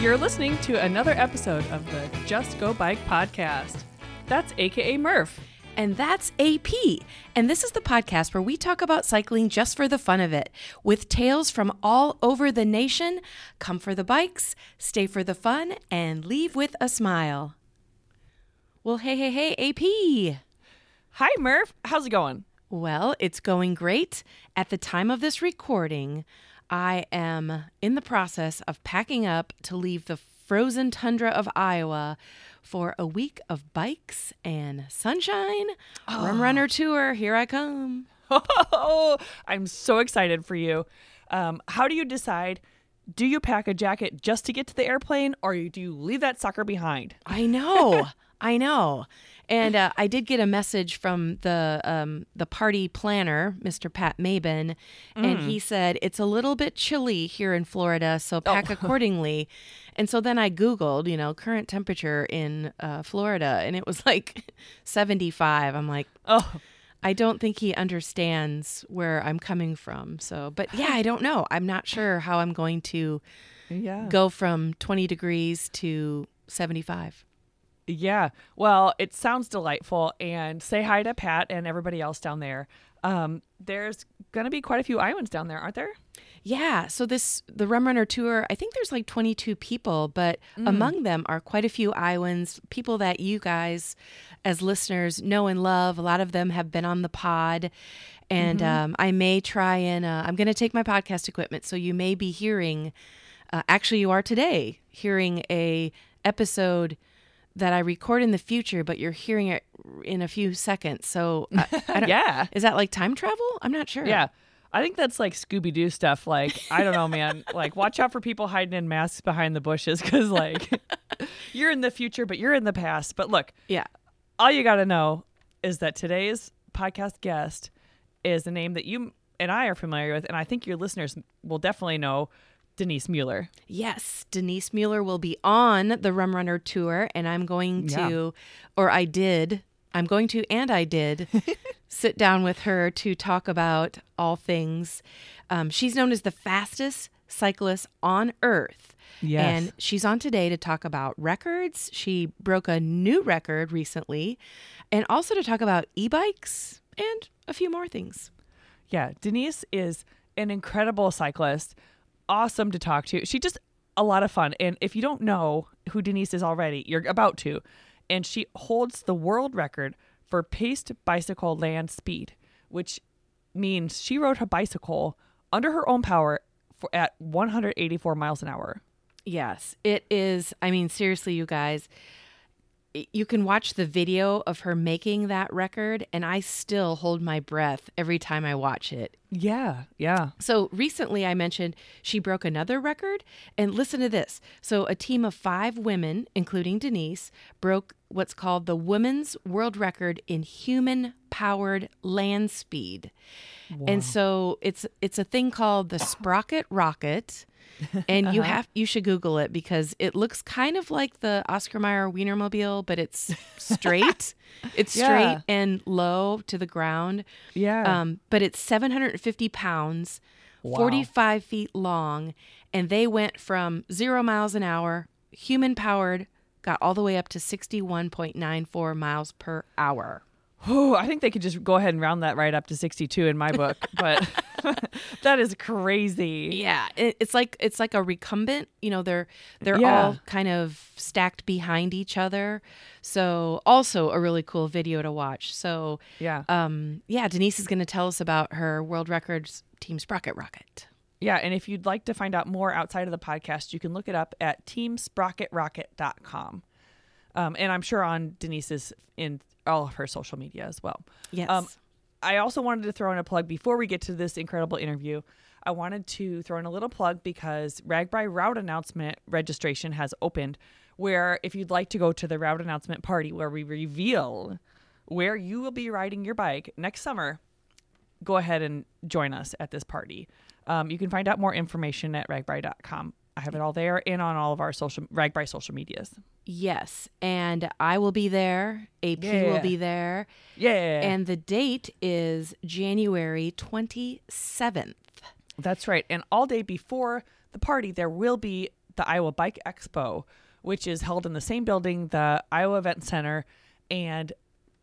You're listening to another episode of the Just Go Bike podcast. That's AKA Murph. And that's AP. And this is the podcast where we talk about cycling just for the fun of it, with tales from all over the nation. Come for the bikes, stay for the fun, and leave with a smile. Well, hey, hey, hey, AP. Hi, Murph. How's it going? Well, it's going great. At the time of this recording, I am in the process of packing up to leave the frozen tundra of Iowa for a week of bikes and sunshine. Rum Runner Tour, here I come. Oh, I'm so excited for you. Um, how do you decide? Do you pack a jacket just to get to the airplane, or do you leave that sucker behind? I know. I know. And uh, I did get a message from the um, the party planner, Mr. Pat Maben, and he said it's a little bit chilly here in Florida, so pack accordingly. And so then I Googled, you know, current temperature in uh, Florida, and it was like 75. I'm like, Oh, I don't think he understands where I'm coming from. So, but yeah, I don't know. I'm not sure how I'm going to yeah. go from 20 degrees to 75. Yeah. Well, it sounds delightful. And say hi to Pat and everybody else down there. Um, there's going to be quite a few Iowans down there, aren't there? Yeah, so this the Rum Runner tour, I think there's like 22 people, but among them are quite a few Iowans, people that you guys as listeners know and love. A lot of them have been on the pod. And um, I may try and uh, I'm going to take my podcast equipment, so you may be hearing. Uh, actually, you are today hearing a episode that I record in the future, but you're hearing it in a few seconds. So I, I Yeah. is that like time travel? I'm not sure. Yeah. I think that's like Scooby Doo stuff. Like, I don't know, man. like, watch out for people hiding in masks behind the bushes because, like, you're in the future, but you're in the past. But look, yeah. all you got to know is that today's podcast guest is a name that you and I are familiar with. And I think your listeners will definitely know Denise Mueller. Yes, Denise Mueller will be on the Rum Runner tour, and I'm going Yeah. to, or I did, I'm going to, and I did sit down with her to talk about all things. Um, she's known as the fastest cyclist on earth. Yes. And she's on today to talk about records. She broke a new record recently, and also to talk about e bikes and a few more things. Yeah, Denise is an incredible cyclist, awesome to talk to. She just a lot of fun. And if you don't know who Denise is already, you're about to. And she holds the world record for paced bicycle land speed, which means she rode her bicycle under her own power for at 184 miles an hour. Yes, it is. I mean, seriously, you guys, you can watch the video of her making that record, and I still hold my breath every time I watch it. Yeah, yeah. So recently, I mentioned she broke another record, and listen to this. So, a team of five women, including Denise, broke what's called the Women's World Record in human powered land speed. And so it's it's a thing called the Sprocket Rocket. And you have you should Google it because it looks kind of like the Oscar Mayer Wienermobile, but it's straight. it's Yeah. straight and low to the ground. Yeah. Um, but it's 750 pounds, 45 feet long, and they went from zero miles an hour, human powered, got all the way up to 61.94 miles per hour. Whew, I think they could just go ahead and round that right up to 62 in my book, but that is crazy. Yeah, it, it's like it's like a recumbent. You know, they're they're Yeah. all kind of stacked behind each other. So also a really cool video to watch. So Yeah. um, yeah, Denise is going to tell us about her world records team Sprocket Rocket. Yeah, and if you'd like to find out more outside of the podcast, you can look it up at teamsprocketrocket.com. Um, and I'm sure on Denise's in all of her social media as well. Yes. Um, I also wanted to throw in a plug before we get to this incredible interview. I wanted to throw in a little plug because RAGBRAI Route Announcement registration has opened. Where if you'd like to go to the route announcement party where we reveal where you will be riding your bike next summer, go ahead and join us at this party. Um, you can find out more information at ragbrai.com. I have it all there and on all of our social RAGBRAI social medias. Yes, and I will be there. AP will be there. Yeah. And the date is January 27th. That's right. And all day before the party, there will be the Iowa Bike Expo, which is held in the same building, the Iowa Event Center, and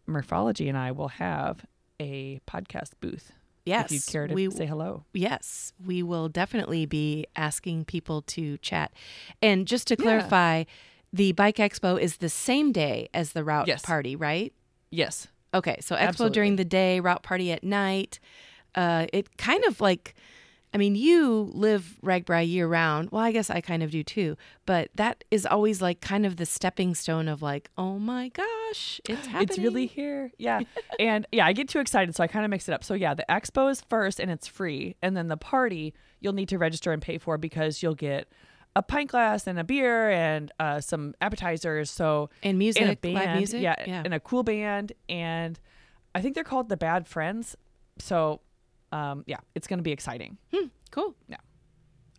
Murphology and I will have a podcast booth. Yes, if you'd care to we- say hello. Yes, we will definitely be asking people to chat. And just to Yeah. clarify, the Bike Expo is the same day as the route Yes. party, right? Yes. Okay, so expo Absolutely. during the day, route party at night. Uh, it kind of like, I mean, you live RAGBRAI year round. Well, I guess I kind of do too. But that is always like kind of the stepping stone of like, oh my gosh, it's happening. It's really here. Yeah. and yeah, I get too excited, so I kind of mix it up. So yeah, the expo is first and it's free. And then the party, you'll need to register and pay for because you'll get a pint glass and a beer and uh, some appetizers. So and music, and a band, live music. yeah, yeah. and a cool band, and I think they're called the Bad Friends. So, um, yeah, it's going to be exciting. Hmm, cool. Yeah.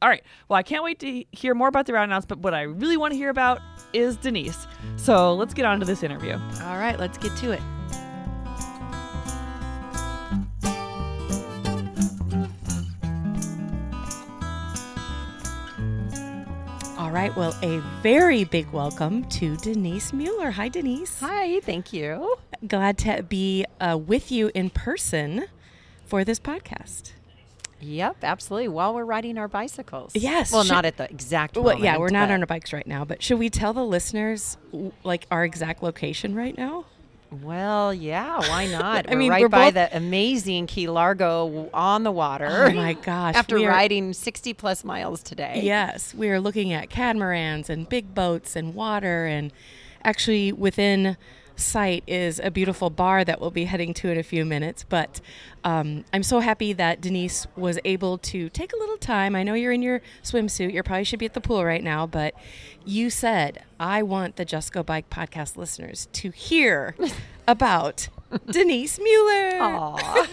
All right. Well, I can't wait to hear more about the round announcement. But what I really want to hear about is Denise. So let's get on to this interview. All right, let's get to it. All right, well, a very big welcome to Denise Mueller. Hi, Denise. Hi, thank you. Glad to be uh, with you in person for this podcast. Yep, absolutely. While we're riding our bicycles. Yes, Well, should- not at the exact Well, yeah, we're not on our bikes right now, but should we tell the listeners like our exact location right now? Well, yeah, why not? I We're mean, right we're by the amazing Key Largo on the water. Oh my gosh! After are- riding 60 plus miles today. Yes, we are looking at catamarans and big boats and water, and actually within sight is a beautiful bar that we'll be heading to in a few minutes. But um, I'm so happy that Denise was able to take a little time. I know you're in your swimsuit; you probably should be at the pool right now, but you said I want the Just Go Bike podcast listeners to hear about Denise Mueller. Aw,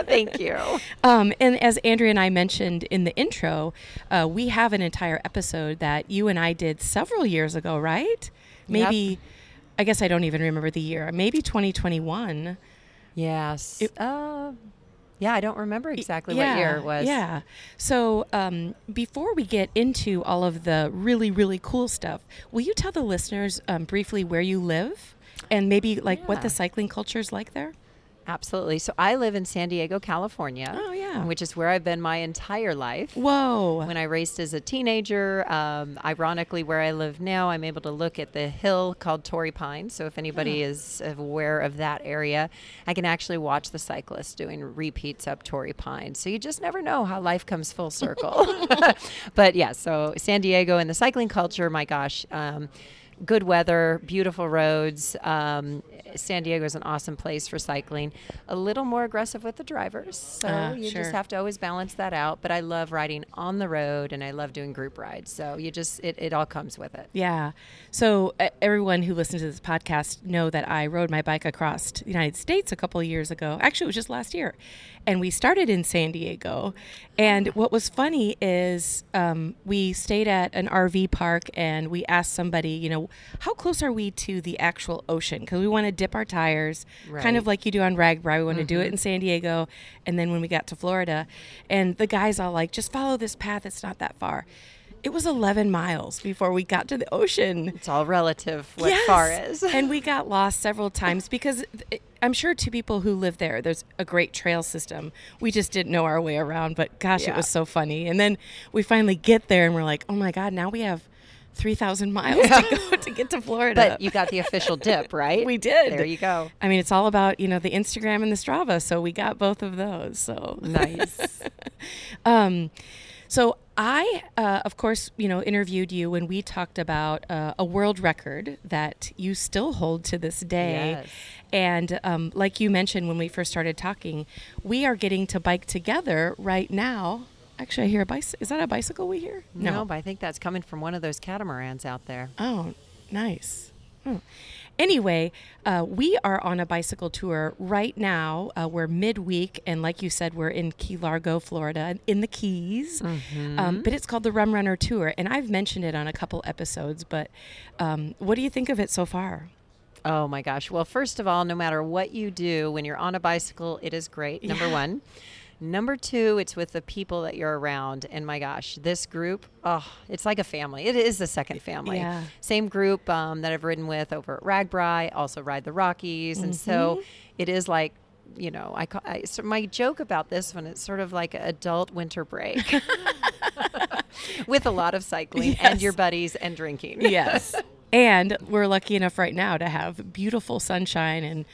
thank you. Um, and as Andrea and I mentioned in the intro, uh, we have an entire episode that you and I did several years ago, right? Maybe, I guess I don't even remember the year. Maybe 2021. Yes. It- uh, yeah, I don't remember exactly what year it was. Yeah. So um, before we get into all of the really, really cool stuff, will you tell the listeners um, briefly where you live and maybe like what the cycling culture is like there? Absolutely. So I live in San Diego, California. Oh, yeah. Which is where I've been my entire life. Whoa. when I raced as a teenager. Um, ironically, where I live now, I'm able to look at the hill called Torrey Pines. So if anybody is aware of that area, I can actually watch the cyclists doing repeats up Torrey Pines. So you just never know how life comes full circle. but yeah, so San Diego and the cycling culture, my gosh. Um, Good weather, beautiful roads. Um, San Diego is an awesome place for cycling. A little more aggressive with the drivers, so Ah, you sure. just have to always balance that out. But I love riding on the road and I love doing group rides. So you just, it, it all comes with it. Yeah. So uh, everyone who listens to this podcast know that I rode my bike across the United States a couple of years ago. Actually, it was just last year, and we started in San Diego. And what was funny is um, we stayed at an RV park and we asked somebody, you know, how close are we to the actual ocean? Because we want to dip our tires, kind of like you do on RAGBRAI. We want to do it mm-hmm. in San Diego, and then when we got to Florida, and the guys all like, just follow this path. It's not that far. It was 11 miles before we got to the ocean. It's all relative what far is. and we got lost several times because I'm sure to people who live there, there's a great trail system. We just didn't know our way around, but gosh, it was so funny. And then we finally get there and we're like, oh my God, now we have 3,000 miles to go to get to Florida. but you got the official dip, right? we did. There you go. I mean, it's all about, you know, the Instagram and the Strava. So we got both of those. So Nice. um, so I, uh, of course, you know, interviewed you when we talked about uh, a world record that you still hold to this day. Yes. And um, like you mentioned when we first started talking, we are getting to bike together right now. Actually, I hear a bicycle. Is that a bicycle we hear? no. but I think that's coming from one of those catamarans out there. Oh, nice. Hmm. Anyway, uh, we are on a bicycle tour right now. Uh, we're midweek, and like you said, we're in Key Largo, Florida, in the Keys. Um, but it's called the Rum Runner Tour, and I've mentioned it on a couple episodes. But um, what do you think of it so far? Oh my gosh. Well, first of all, no matter what you do when you're on a bicycle, it is great. Number Yeah. one. Number two, it's with the people that you're around. And my gosh, this group, oh, it's like a family. It is a second family. Yeah. Same group um, that I've ridden with over at RAGBRAI, also ride the Rockies. And so it is like, you know, I, ca- I so my joke about this one, it's sort of like an adult winter break with a lot of cycling and your buddies and drinking. yes. And we're lucky enough right now to have beautiful sunshine and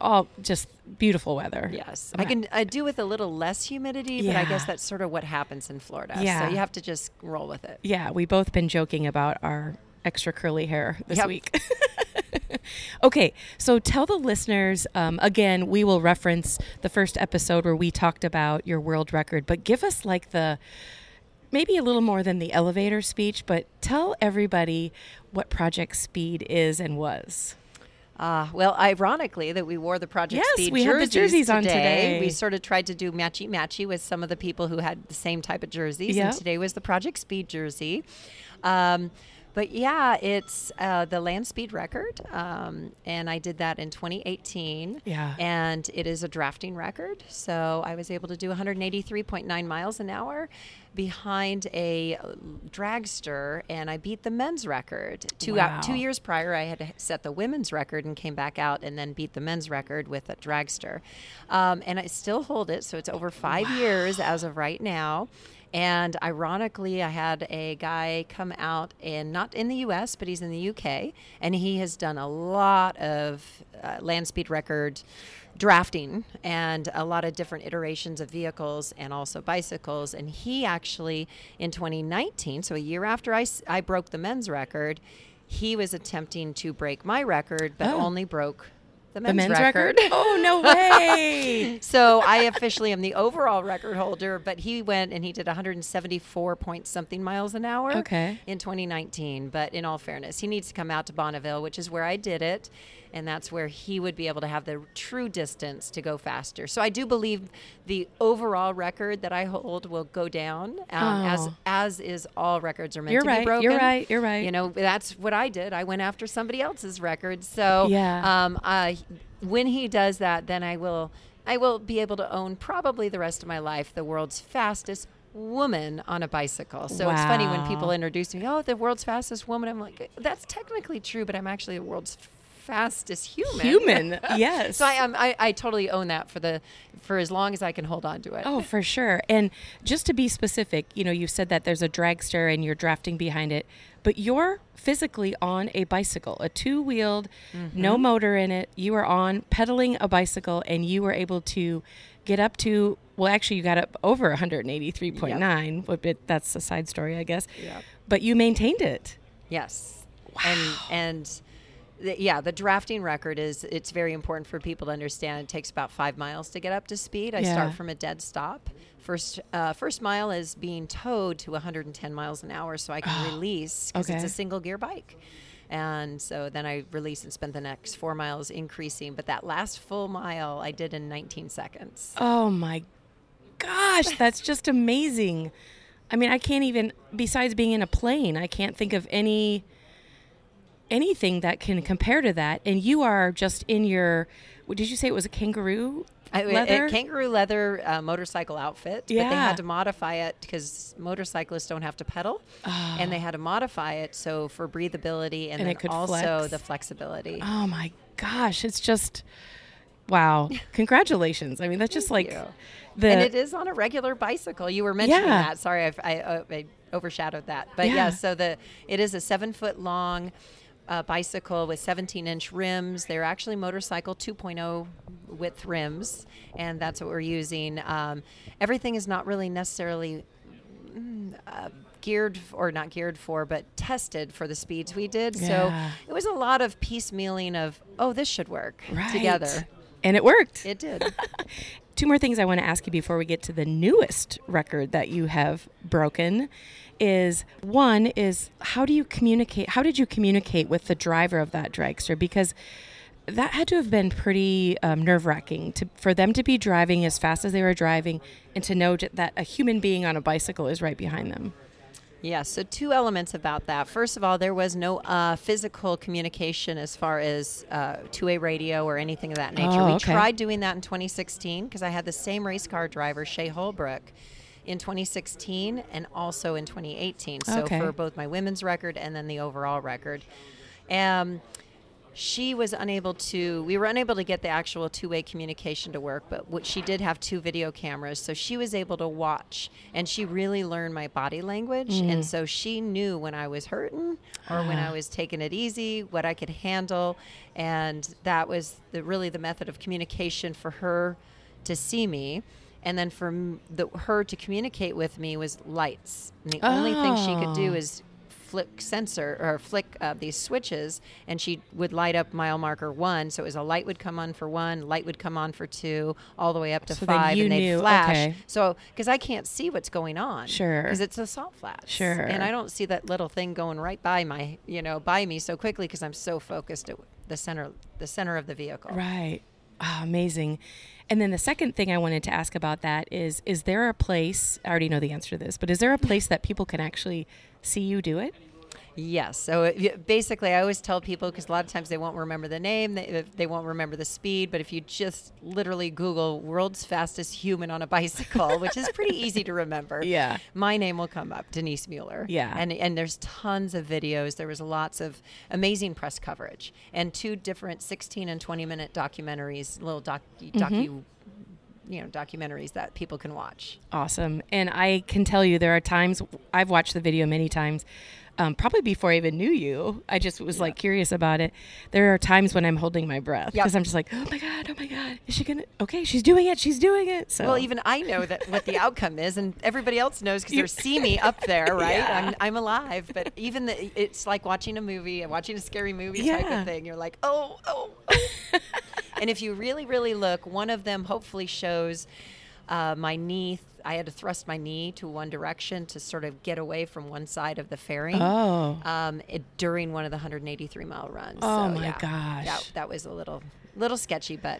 all just beautiful weather. Yes, I can I do with a little less humidity, but I guess that's sort of what happens in Florida. Yeah. So you have to just roll with it. Yeah, we both been joking about our extra curly hair this Yep. week. okay, so tell the listeners um, again. We will reference the first episode where we talked about your world record, but give us like the maybe a little more than the elevator speech, but tell everybody what Project Speed is and was. Uh, well, ironically, that we wore the Project Yes, Speed we had the jerseys on today. We sort of tried to do matchy matchy with some of the people who had the same type of jerseys, Yep. and today was the Project Speed jersey. Um, but yeah, it's uh, the land speed record, um, and I did that in 2018. Yeah. and it is a drafting record. So I was able to do 183.9 miles an hour behind a dragster, and I beat the men's record. Two Wow. out, two years prior, I had set the women's record and came back out and then beat the men's record with a dragster, um, and I still hold it. So it's over five years as of right now. And ironically, I had a guy come out and not in the US, but he's in the UK, and he has done a lot of uh, land speed record drafting and a lot of different iterations of vehicles and also bicycles. And he actually, in 2019, so a year after I, I broke the men's record, he was attempting to break my record, but Oh. only broke the The men's, men's record? Oh, no way. so I officially am the overall record holder, but he went and he did 174 point something miles an hour Okay. in 2019. But in all fairness, he needs to come out to Bonneville, which is where I did it. And that's where he would be able to have the true distance to go faster. So I do believe the overall record that I hold will go down, um, as Oh. as is all records are meant You're to right, be broken. you're right, you're right. You know, that's what I did. I went after somebody else's record. So Yeah. um, uh, when he does that, then I will I will be able to own probably the rest of my life the world's fastest woman on a bicycle. So it's funny when people introduce me, oh, the world's fastest woman. I'm like, that's technically true, but I'm actually the world's fastest human. Human, yes. so I, um, I I totally own that for the for as long as I can hold on to it. Oh, for sure. And just to be specific, you know, you said that there's a dragster and you're drafting behind it, but you're physically on a bicycle, a two wheeled, Mm-hmm. no motor in it. You are on pedaling a bicycle and you were able to get up to, well, actually, you got up over 183.9, but that's a side story, I guess. Yep. But you maintained it. Yes. And and the, yeah, the drafting record is it's very important for people to understand. It takes about five miles to get up to speed. I Yeah. start from a dead stop. First uh, first mile is being towed to 110 miles an hour, so I can release because it's a single gear bike. And so then I release and spend the next four miles increasing. But that last full mile I did in 19 seconds. Oh my gosh, that's just amazing. I mean, I can't even besides being in a plane, I can't think of any anything that can compare to that. And you are just in your what did you say it was a kangaroo leather? A kangaroo leather uh, motorcycle outfit, but they had to modify it because motorcyclists don't have to pedal, and they had to modify it so for breathability and. And then also flex. the flexibility. oh my gosh, it's just wow. Congratulations. I mean, that's just like you. the and it is on a regular bicycle. You were mentioning Yeah. that. Sorry, I've, I, uh, I overshadowed that. But yeah. Yeah. so the it is a seven foot long uh, bicycle with 17 inch rims. They're actually motorcycle 2.0 width rims, and that's what we're using. Um, everything is not really necessarily mm, uh, geared or not geared for, but tested for the speeds we did. Yeah. So it was a lot of piecemealing of, oh, this should work right. together. And it worked. It did. Two more things I want to ask you before we get to the newest record that you have broken is one is how do you communicate how did you communicate with the driver of that dragster? Because that had to have been pretty um, nerve-wracking to for them to be driving as fast as they were driving and to know that a human being on a bicycle is right behind them Yeah, so two elements about that. First of all, there was no uh, physical communication as far as uh, two-way radio or anything of that nature. Oh, we tried doing that in 2016 because I had the same race car driver, Shea Holbrook, in 2016 and also in 2018. So Okay. for both my women's record and then the overall record. Um, she was unable to we were unable to get the actual two-way communication to work but what she did have two video cameras so she was able to watch and she really learned my body language and mm-hmm. so she knew when i was hurting or when i ah. was taking it easy what i could handle and that was the really the method of communication for her to see me. And then for the, her to communicate with me was lights and the only thing she could do Oh. is flick sensor or flick uh, these switches and she would light up mile marker one so it was a light would come on for one light would come on for two all the way up to So five and they'd knew, flash okay. so because i can't see what's going on Sure. because it's a salt flash, Sure. and i don't see that little thing going right by my you know by me so quickly because i'm so focused at the center the center of the vehicle Right. Ah, amazing. And then the second thing I wanted to ask about that is is there a place, I already know the answer to this, but is there a place that people can actually see you do it? Yes. So uh, it, basically, I always tell people because a lot of times they won't remember the name, they, uh, they won't remember the speed. But if you just literally Google "world's fastest human on a bicycle," which is pretty easy to remember, Yeah. my name will come up, Denise Mueller. Yeah. And and there's tons of videos. There was lots of amazing press coverage and two different 16 and 20 minute documentaries, little doc mm-hmm. docu. You know, documentaries that people can watch. Awesome. And I can tell you there are times I've watched the video many times. Um, probably before I even knew you, I just was like curious about it. There are times when I'm holding my breath Yep. because I'm just like, oh my god, oh my god, is she gonna? Okay, she's doing it, she's doing it. So Well, even I know that what the outcome is, and everybody else knows because they see me up there, right? Yeah. I'm, I'm alive. But even the, it's like watching a movie, and watching a scary movie type of thing. You're like, oh, oh, oh. and if you really, really look, one of them hopefully shows uh, my knee. I had to thrust my knee to one direction to sort of get away from one side of the fairing. Oh. Um, it, during one of the 183 mile runs. Oh So, my yeah, gosh. that, that was a little, little sketchy, but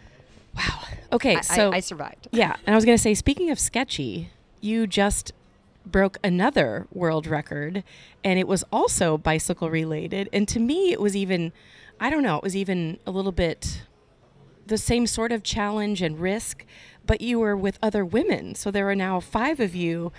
wow. Okay, I, so I, I survived. Yeah, and I was going to say, speaking of sketchy, you just broke another world record, and it was also bicycle related. And to me, it was even, I don't know, it was even a little bit the same sort of challenge and risk, but you were with other women. So there are now five of you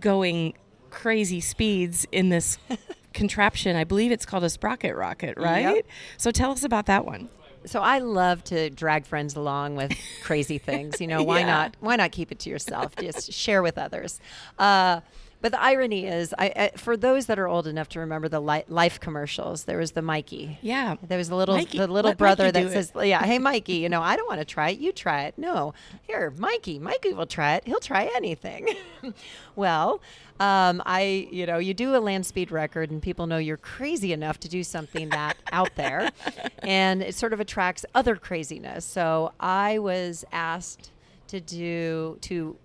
going crazy speeds in this contraption. I believe it's called a sprocket rocket, right? So tell us about that one. So I love to drag friends along with crazy things. You know, why Yeah. not? Why not keep it to yourself? Just share with others. Uh, but the irony is, I, I, for those that are old enough to remember the li- life commercials, there was the Mikey. Yeah. There was the little Mikey- the little brother Mikey that do it. says, "Yeah, hey Mikey, you know, I don't want to try it. You try it. No, here, Mikey. Mikey will try it. He'll try anything." well, um, I, you know, you do a land speed record, and people know you're crazy enough to do something that out there, and it sort of attracts other craziness. So I was asked to do to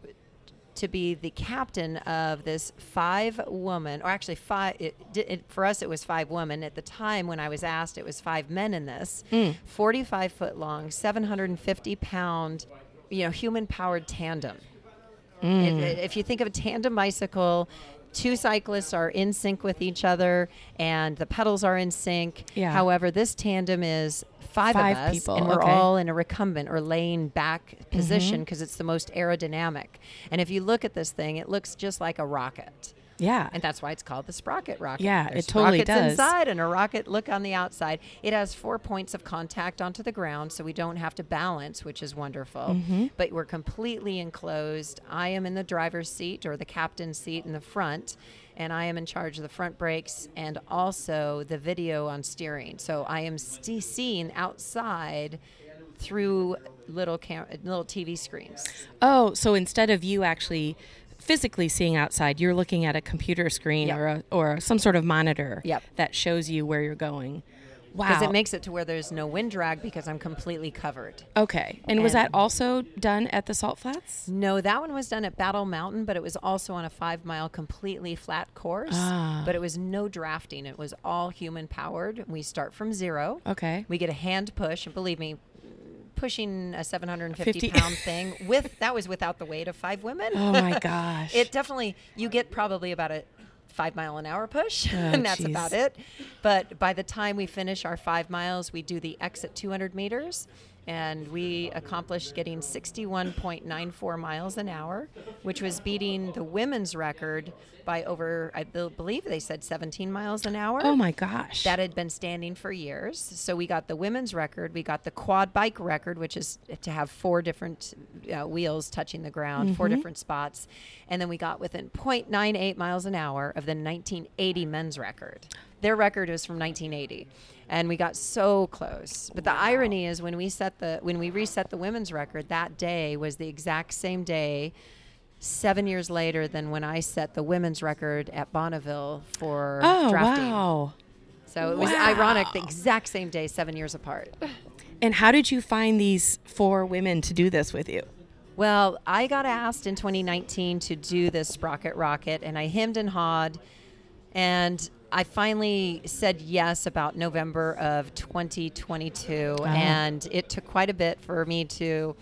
to be the captain of this five woman, or actually five. It, it, for us, it was five women. At the time when I was asked, it was five men in this, hmm. forty-five foot long, seven hundred and fifty pound, you know, human powered tandem. Hmm. If, if you think of a tandem bicycle, two cyclists are in sync with each other, and the pedals are in sync. Yeah. However, this tandem is five, Five of us, people, and we're okay. all in a recumbent or laying back mm-hmm. position because it's the most aerodynamic. And if you look at this thing, it looks just like a rocket. Yeah. And that's why it's called the sprocket rocket. Yeah, it totally rockets does. inside and a rocket look on the outside. It has four points of contact onto the ground, so we don't have to balance, which is wonderful. Mm-hmm. But we're completely enclosed. I am in the driver's seat or the captain's seat in the front, and I am in charge of the front brakes and also the video on steering. So I am st- seeing outside through little cam- little TV screens. Oh, so instead of you actually physically seeing outside, you're looking at a computer screen Yep. or a, or some sort of monitor Yep. that shows you where you're going. Wow. Because it makes it to where there's no wind drag because I'm completely covered. okay. And was that also done at the Salt Flats? No, that one was done at Battle Mountain, but it was also on a five mile completely flat course. Ah. But it was no drafting. It was all human powered. We start from zero. Okay. We get a hand push, and believe me, pushing a 750 50 pound thing with that was without the weight of five women. Oh my gosh. it definitely you get probably about a five mile an hour push, Oh, and that's geez. about it. But by the time we finish our five miles, we do the exit 200 meters, and we accomplished getting 61.94 miles an hour, which was beating the women's record by over, I believe they said 17 miles an hour. Oh my gosh. That had been standing for years. So we got the women's record, we got the quad bike record, which is to have four different uh, wheels touching the ground, four different spots, and then we got within 0.98 miles an hour of the 1980 men's record. Their record was from 1980, and we got so close. But the irony is when we set the when we reset the women's record, that day was the exact same day. Seven years later than when I set the women's record at Bonneville for oh drafting. wow. So it was Wow. ironic, the exact same day, seven years apart. And how did you find these four women to do this with you? Well, I got asked in 2019 to do this Sprocket Rocket, and I hemmed and hawed, and I finally said yes about November of 2022, uh-huh. and it took quite a bit for me to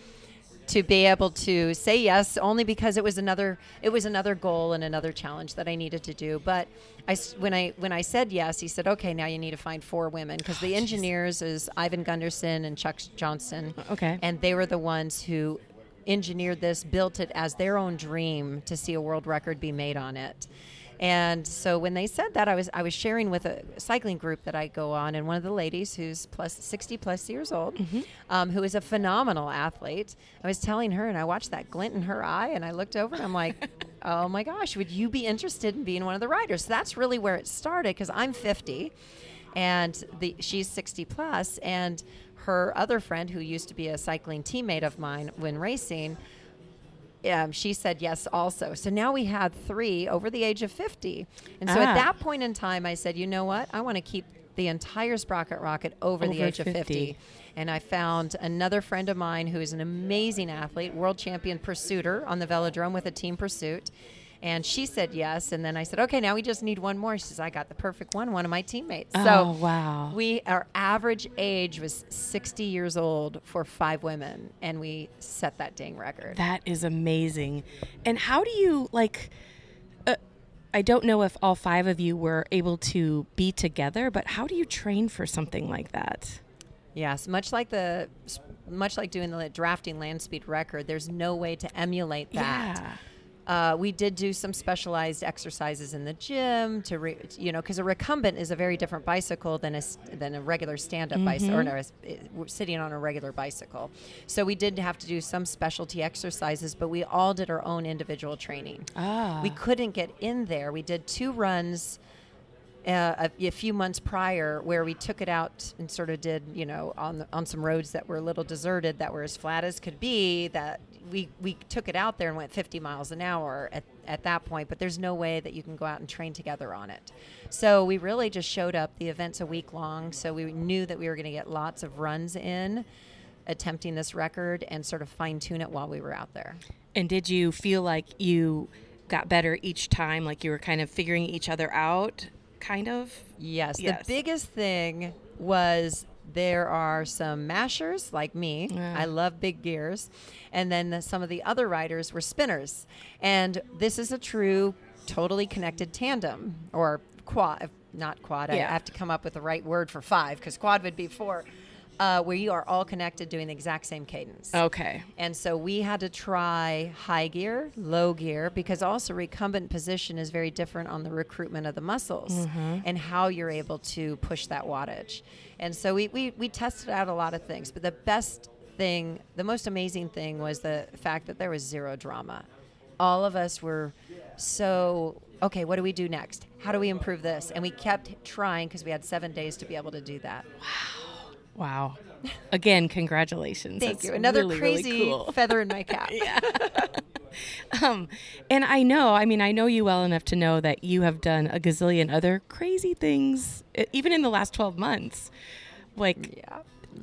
to be able to say yes only because it was another it was another goal and another challenge that I needed to do. But I when I when I said yes he said okay now you need to find four women because the oh, engineers is Ivan Gunderson and Chuck Johnson. Okay. and they were the ones who engineered this built it as their own dream to see a world record be made on it and so when they said that, I was I was sharing with a cycling group that I go on, and one of the ladies who's plus sixty plus years old, um, who is a phenomenal athlete, I was telling her, and I watched that glint in her eye, and I looked over, and I'm like, oh my gosh, would you be interested in being one of the riders? So that's really where it started, because I'm fifty, and the she's sixty plus, and her other friend who used to be a cycling teammate of mine when racing um, she said yes also. So now we had three over the age of 50. And so Ah. at that point in time, I said, you know what? I want to keep the entire Sprocket Rocket over, the Over age of 50. 50. And I found another friend of mine who is an amazing athlete, world champion pursuiter on the velodrome with a team pursuit. And she said yes. And then I said, okay, now we just need one more. She says, I got the perfect one, one of my teammates. Oh, so wow. we our average age was 60 years old for five women, and we set that dang record. That is amazing. And how do you like? Uh, I don't know if all five of you were able to be together, but how do you train for something like that? Yes, much like the much like doing the drafting land speed record, there's no way to emulate that. Yeah. Uh, we did do some specialized exercises in the gym to, re, you know, because a recumbent is a very different bicycle than a than a regular stand-up bicycle, or no, it's- it- we're sitting on a regular bicycle. So we did have to do some specialty exercises, but we all did our own individual training. Ah. We couldn't get in there. We did two runs uh, a, a few months prior where we took it out and sort of did, you know, on the, on some roads that were a little deserted, that were as flat as could be. That we we took it out there and went 50 miles an hour at at that point. But there's no way that you can go out and train together on it. So we really just showed up. The event's a week long, so we knew that we were going to get lots of runs in. Attempting this record and sort of fine tune it while we were out there. And did you feel like you got better each time? Like you were kind of figuring each other out, kind of? Yes, Yes. The biggest thing was there are some mashers like me. Yeah. I love big gears. And then the, some of the other riders were spinners. And this is a true, totally connected tandem or quad, not quad. I have to come up with the right word for five because quad would be four, uh, where you are all connected doing the exact same cadence. Okay. And so we had to try high gear, low gear, because also recumbent position is very different on the recruitment of the muscles and how you're able to push that wattage. And so we, we, we tested out a lot of things, but the best thing, the most amazing thing was the fact that there was zero drama. All of us were so, okay, what do we do next? How do we improve this? And we kept trying because we had seven days to be able to do that. Wow. Again, congratulations. Thank That's you. Another really, really crazy cool. feather in my cap. Um, and I know, I mean, I know you well enough to know that you have done a gazillion other crazy things, even in the last 12 months. Like,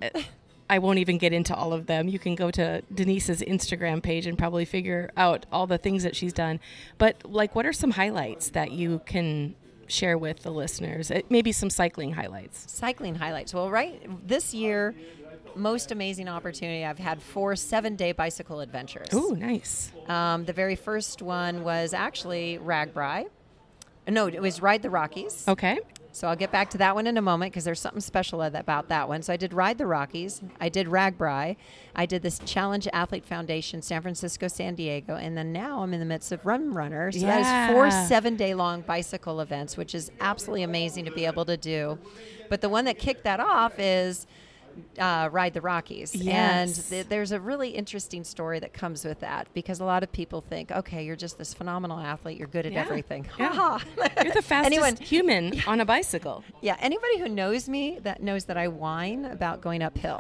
Yeah. I won't even get into all of them. You can go to Denise's Instagram page and probably figure out all the things that she's done. But, like, what are some highlights that you can share with the listeners? It, maybe some cycling highlights. cycling highlights. Well, right this year, most amazing opportunity. I've had four seven-day bicycle adventures. Ooh, nice. Um, the very first one was actually RAGBRAI. No, it was Ride the Rockies. Okay. So I'll get back to that one in a moment because there's something special about that one. So I did Ride the Rockies. I did RAGBRAI. I did this Challenge Athlete Foundation, San Francisco, San Diego. And then now I'm in the midst of Rum Runner. So that is four seven day long bicycle events, which is absolutely amazing to be able to do. But the one that kicked that off is uh, Ride the Rockies. And th- there's a really interesting story that comes with that because a lot of people think, okay, you're just this phenomenal athlete, you're good at Yeah. everything. Yeah. You're the fastest Anyone- human on a bicycle. yeah, anybody who knows me that knows that I whine about going uphill.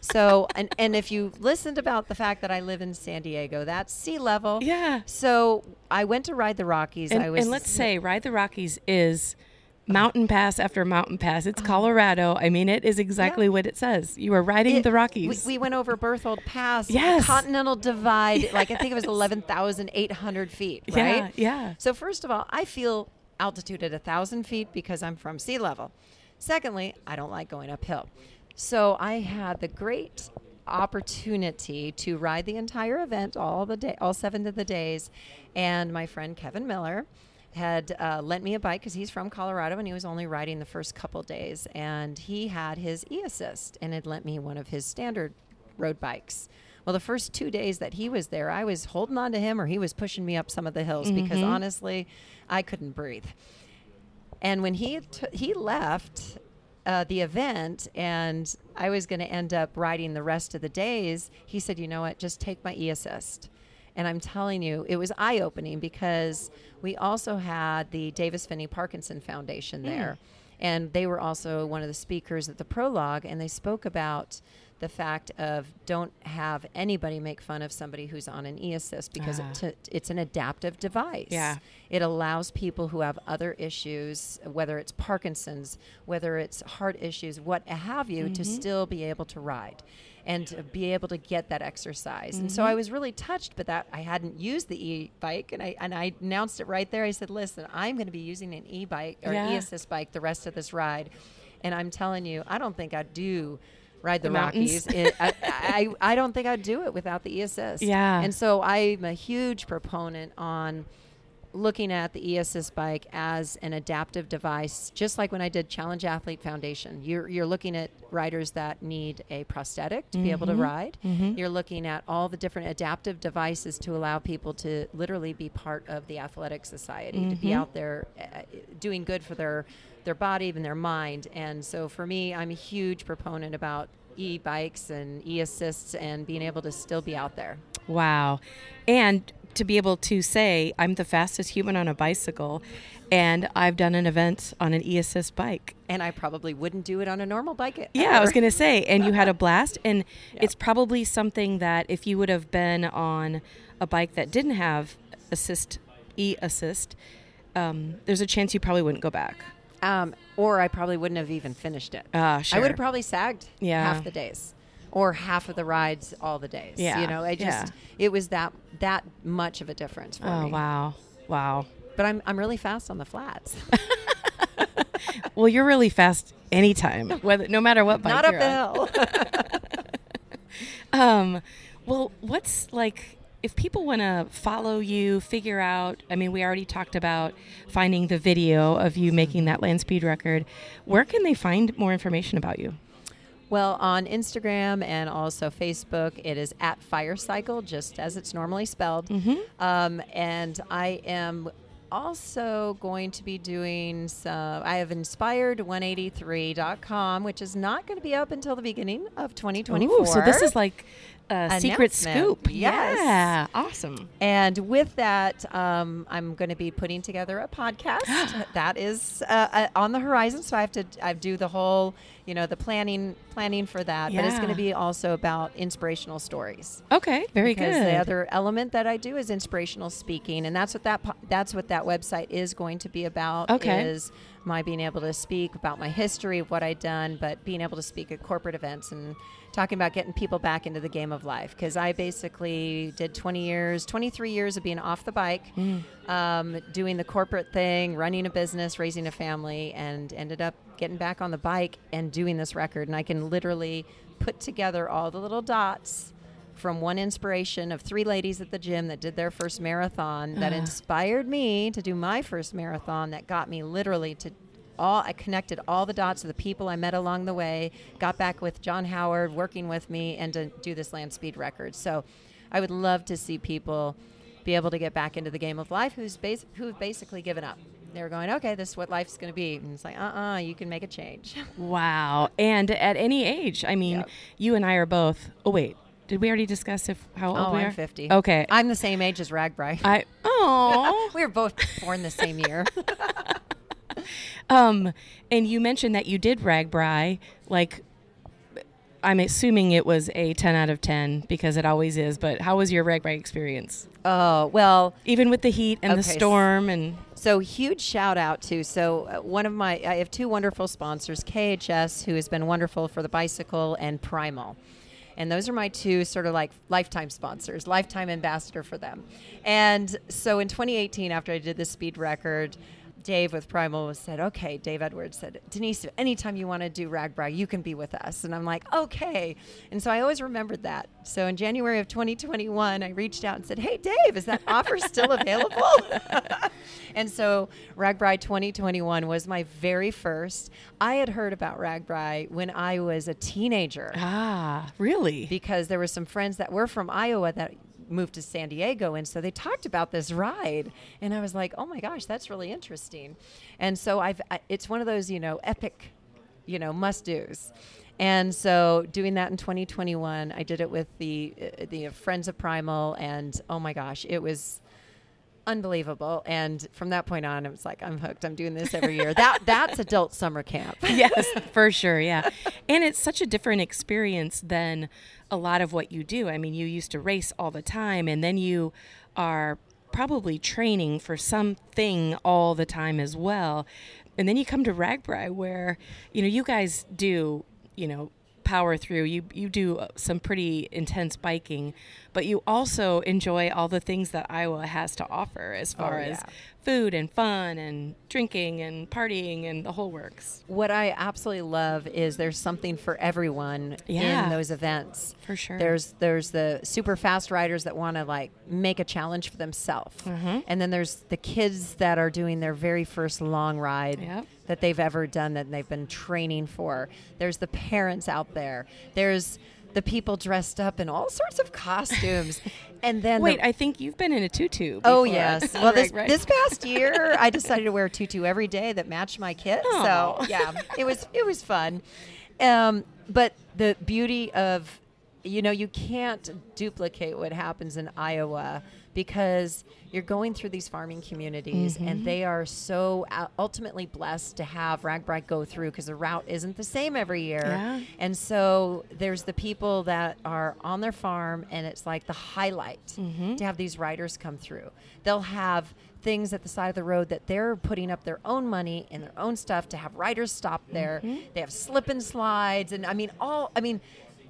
so, and and if you listened about the fact that I live in San Diego, that's sea level. Yeah. So I went to ride the Rockies. And, I was and let's say Ride the Rockies is mountain pass after mountain pass. It's oh. Colorado. I mean, it is exactly Yeah. what it says. You are riding It- the Rockies. We, we went over Berthoud Pass, Yes. Continental Divide. Like I think it was eleven thousand eight hundred feet. yeah, Right. yeah. So first of all, I feel altitude at a thousand feet because I'm from sea level. Secondly, I don't like going uphill. So I had the great opportunity to ride the entire event, all the day, all seven of the days, and my friend Kevin Miller had uh, lent me a bike because he's from Colorado and he was only riding the first couple days, and he had his e-assist and had lent me one of his standard road bikes. Well, the first two days that he was there, I was holding on to him or he was pushing me up some of the hills because honestly, I couldn't breathe. And when he t- he left uh, the event, and I was going to end up riding the rest of the days, he said, "You know what? Just take my e-assist." And I'm telling you, it was eye opening because we also had the Davis Phinney Parkinson Foundation mm. there. And they were also one of the speakers at the prologue, and they spoke about the fact of don't have anybody make fun of somebody who's on an e-assist because Ah. it t- it's an adaptive device. Yeah. It allows people who have other issues, whether it's Parkinson's, whether it's heart issues, what have you, to still be able to ride and to be able to get that exercise. And so I was really touched, but that I hadn't used the e-bike, and I and I announced it right there. I said, "Listen, I'm going to be using an e-bike or Yeah. e-assist bike the rest of this ride," and I'm telling you, I don't think I'd do. Ride the, The. Rockies. It, I, uh, I, I don't think I'd do it without the e-assist. Yeah. And so I'm a huge proponent on looking at the e-assist bike as an adaptive device just like when i did challenge athlete foundation you're, you're looking at riders that need a prosthetic to be able to mm-hmm. ride mm-hmm. you're looking at all the different adaptive devices to allow people to literally be part of the athletic society to be mm-hmm. out there uh, doing good for their their body and their mind and so for me i'm a huge proponent about e-bikes and e-assists and being able to still be out there Wow. And to be able to say, I'm the fastest human on a bicycle, and I've done an event on an e assist bike. and i probably wouldn't do it on a normal bike Yeah, I was going to say, and you had a blast. And it's probably something that if you would have been on a bike that didn't have assist, e assist, um, there's a chance you probably wouldn't go back. Um, or I probably wouldn't have even finished it. Ah, I would have probably sagged Yeah. half the days, or half of the rides all the days. Yeah, you know, I just yeah. it was that that much of a difference for Oh, me. wow. Wow. But I'm I'm really fast on the flats, Well, you're really fast anytime, whether no matter what bike not up the hill. Um, well, what's like if people want to follow you, figure out? I mean, we already talked about finding the video of you making that land speed record. Where can they find more information about you? well, on Instagram and also Facebook, it is at Fire Cycle, just as it's normally spelled. Mm-hmm. Um, and I am also going to be doing some. I have inspired183.com, which is not going to be up until the beginning of 2024. Ooh, so this is like a secret scoop. Yes. Yeah, awesome. And with that, um, I'm going to be putting together a podcast that is uh, uh, on the horizon. So I have to I do the whole, you know, the planning planning for that. But it's going to be also about inspirational stories. Okay, very because good. the other element that I do is inspirational speaking, and that's what that po- that's what that website is going to be about. Okay. is my being able to speak about my history of what I've done, but being able to speak at corporate events and talking about getting people back into the game of life. Because I basically did 20 years, 23 years of being off the bike, Mm. um, doing the corporate thing, running a business, raising a family, and ended up getting back on the bike and doing this record. And I can literally put together all the little dots from one inspiration of three ladies at the gym that did their first marathon that inspired me to do my first marathon that got me literally to all I connected all the dots of the people I met along the way, got back with John Howard working with me and to do this land speed record. So I would love to see people be able to get back into the game of life who's bas- who've basically given up. They're going, okay, this is what life's going to be. And it's like, uh-uh, you can make a change. Wow. And at any age, I mean, Yep. you and I are both. Oh wait, did we already discuss if how old oh, we I'm are? 50. Okay. I'm the same age as RAGBRAI. I oh. we were both born the same year. um, and you mentioned that you did RAGBRAI. Like, I'm assuming it was a 10 out of 10 because it always is. But how was your RAGBRAI experience? oh, well, Even with the heat and the Okay, s- storm and So huge shout out to so uh, one of my I have two wonderful sponsors, KHS, who has been wonderful for the bicycle, and Primal. And those are my two sort of like lifetime sponsors, lifetime ambassador for them. And so in 2018, after I did the speed record, Dave with Primal said, okay, Dave Edwards said, Denise, anytime you want to do RAGBRAI, you can be with us. And I'm like, okay. And so I always remembered that. So in January of 2021, I reached out and said, hey, Dave, is that offer still available? and so RAGBRAI 2021 was my very first. I had heard about RAGBRAI when I was a teenager ah, really? because there were some friends that were from Iowa that moved to San Diego and so they talked about this ride and I was like, "Oh my gosh, that's really interesting." And so I've I, it's one of those, you know, epic, you know, must-dos. And so doing that in 2021, I did it with the uh, the Friends of Primal and oh my gosh, it was unbelievable and from that point on it was like i'm hooked i'm doing this every year that that's adult summer camp yes, for sure. Yeah. And it's such a different experience than a lot of what you do. I mean, you used to race all the time, and then you are probably training for something all the time as well. And then you come to RAGBRAI, where, you know, you guys do, you know, power through. You you do uh, some pretty intense biking, but you also enjoy all the things that Iowa has to offer as far as yeah. Food and fun and drinking and partying and the whole works. what I absolutely love is there's something for everyone Yeah. in those events. For sure. There's there's the super fast riders that want to like make a challenge for themselves, Mm-hmm. and then there's the kids that are doing their very first long ride Yep. that they've ever done that they've been training for. There's the parents out there. There's the people dressed up in all sorts of costumes, and then Wait, the, I think you've been in a tutu. Oh yes. Well, this Right, right. this past year, I decided to wear a tutu every day that matched my kit. So yeah, it was it was fun. Um, but the beauty of, you know, you can't duplicate what happens in Iowa because you're going through these farming communities Mm-hmm. and they are so ultimately blessed to have RAGBRAI go through because the route isn't the same every year. Yeah. And so there's the people that are on their farm, and it's like the highlight Mm-hmm. to have these riders come through. They'll have things at the side of the road that they're putting up their own money and their own stuff to have riders stop there. Mm-hmm. They have slip and slides, and I mean, all, I mean,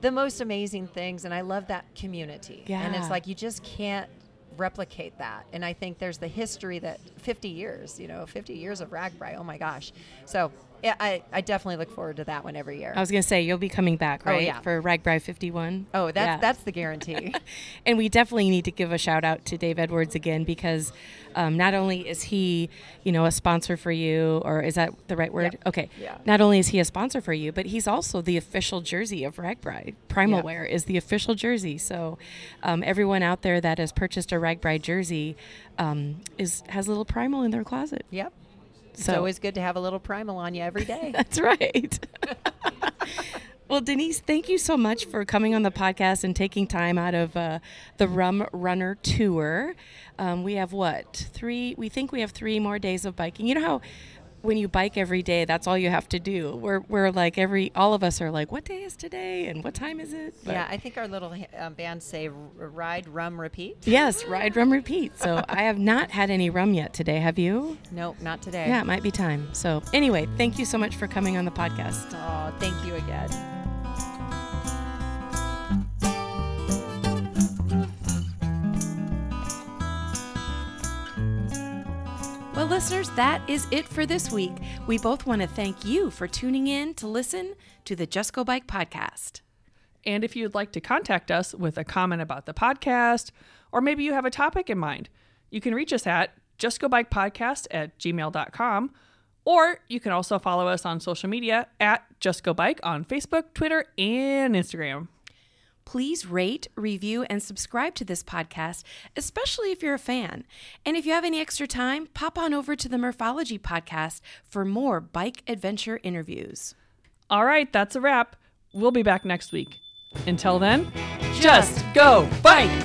the most amazing things. And I love that community. And it's like you just can't replicate that. And I think there's the history that 50 years, you know, 50 years of RAGBRAI. Oh my gosh. So yeah, I, I definitely look forward to that one every year. I was gonna say you'll be coming back, right? Oh, right? yeah. For RAGBRAI 51. Oh, that's Yeah. that's the guarantee. and we definitely need to give a shout out to Dave Edwards again because um, not only is he, you know, a sponsor for you, or is that the right word? Yeah. Okay. Yeah. Not only is he a sponsor for you, but he's also the official jersey of RAGBRAI. Primal Yeah. Wear is the official jersey. So um, everyone out there that has purchased a RAGBRAI jersey um, is has a little Primal in their closet. yep. It's always good to have a little primal on you every day. That's right. well, Denise, thank you so much for coming on the podcast and taking time out of uh, the Rum Runner Tour. Um, we have what? Three? We think we have three more days of biking. You know how when you bike every day, that's all you have to do. We're, we're like every, all of us are like, what day is today and what time is it? But- yeah, I think our little um, band say ride, rum, repeat. Yes, ride, rum, repeat. So I have not had any rum yet today. Have you? Nope, not today. Yeah, it might be time. So anyway, thank you so much for coming on the podcast. Oh, thank you again. Well, listeners, that is it for this week. We both want to thank you for tuning in to listen to the Just Go Bike podcast. And if you'd like to contact us with a comment about the podcast, or maybe you have a topic in mind, you can reach us at justgobikepodcast at gmail.com. Or you can also follow us on social media at Just Go Bike on Facebook, Twitter, and Instagram. Please rate, review, and subscribe to this podcast, especially if you're a fan. And if you have any extra time, pop on over to the Murphology podcast for more bike adventure interviews. All right, that's a wrap. We'll be back next week. Until then, just go bike!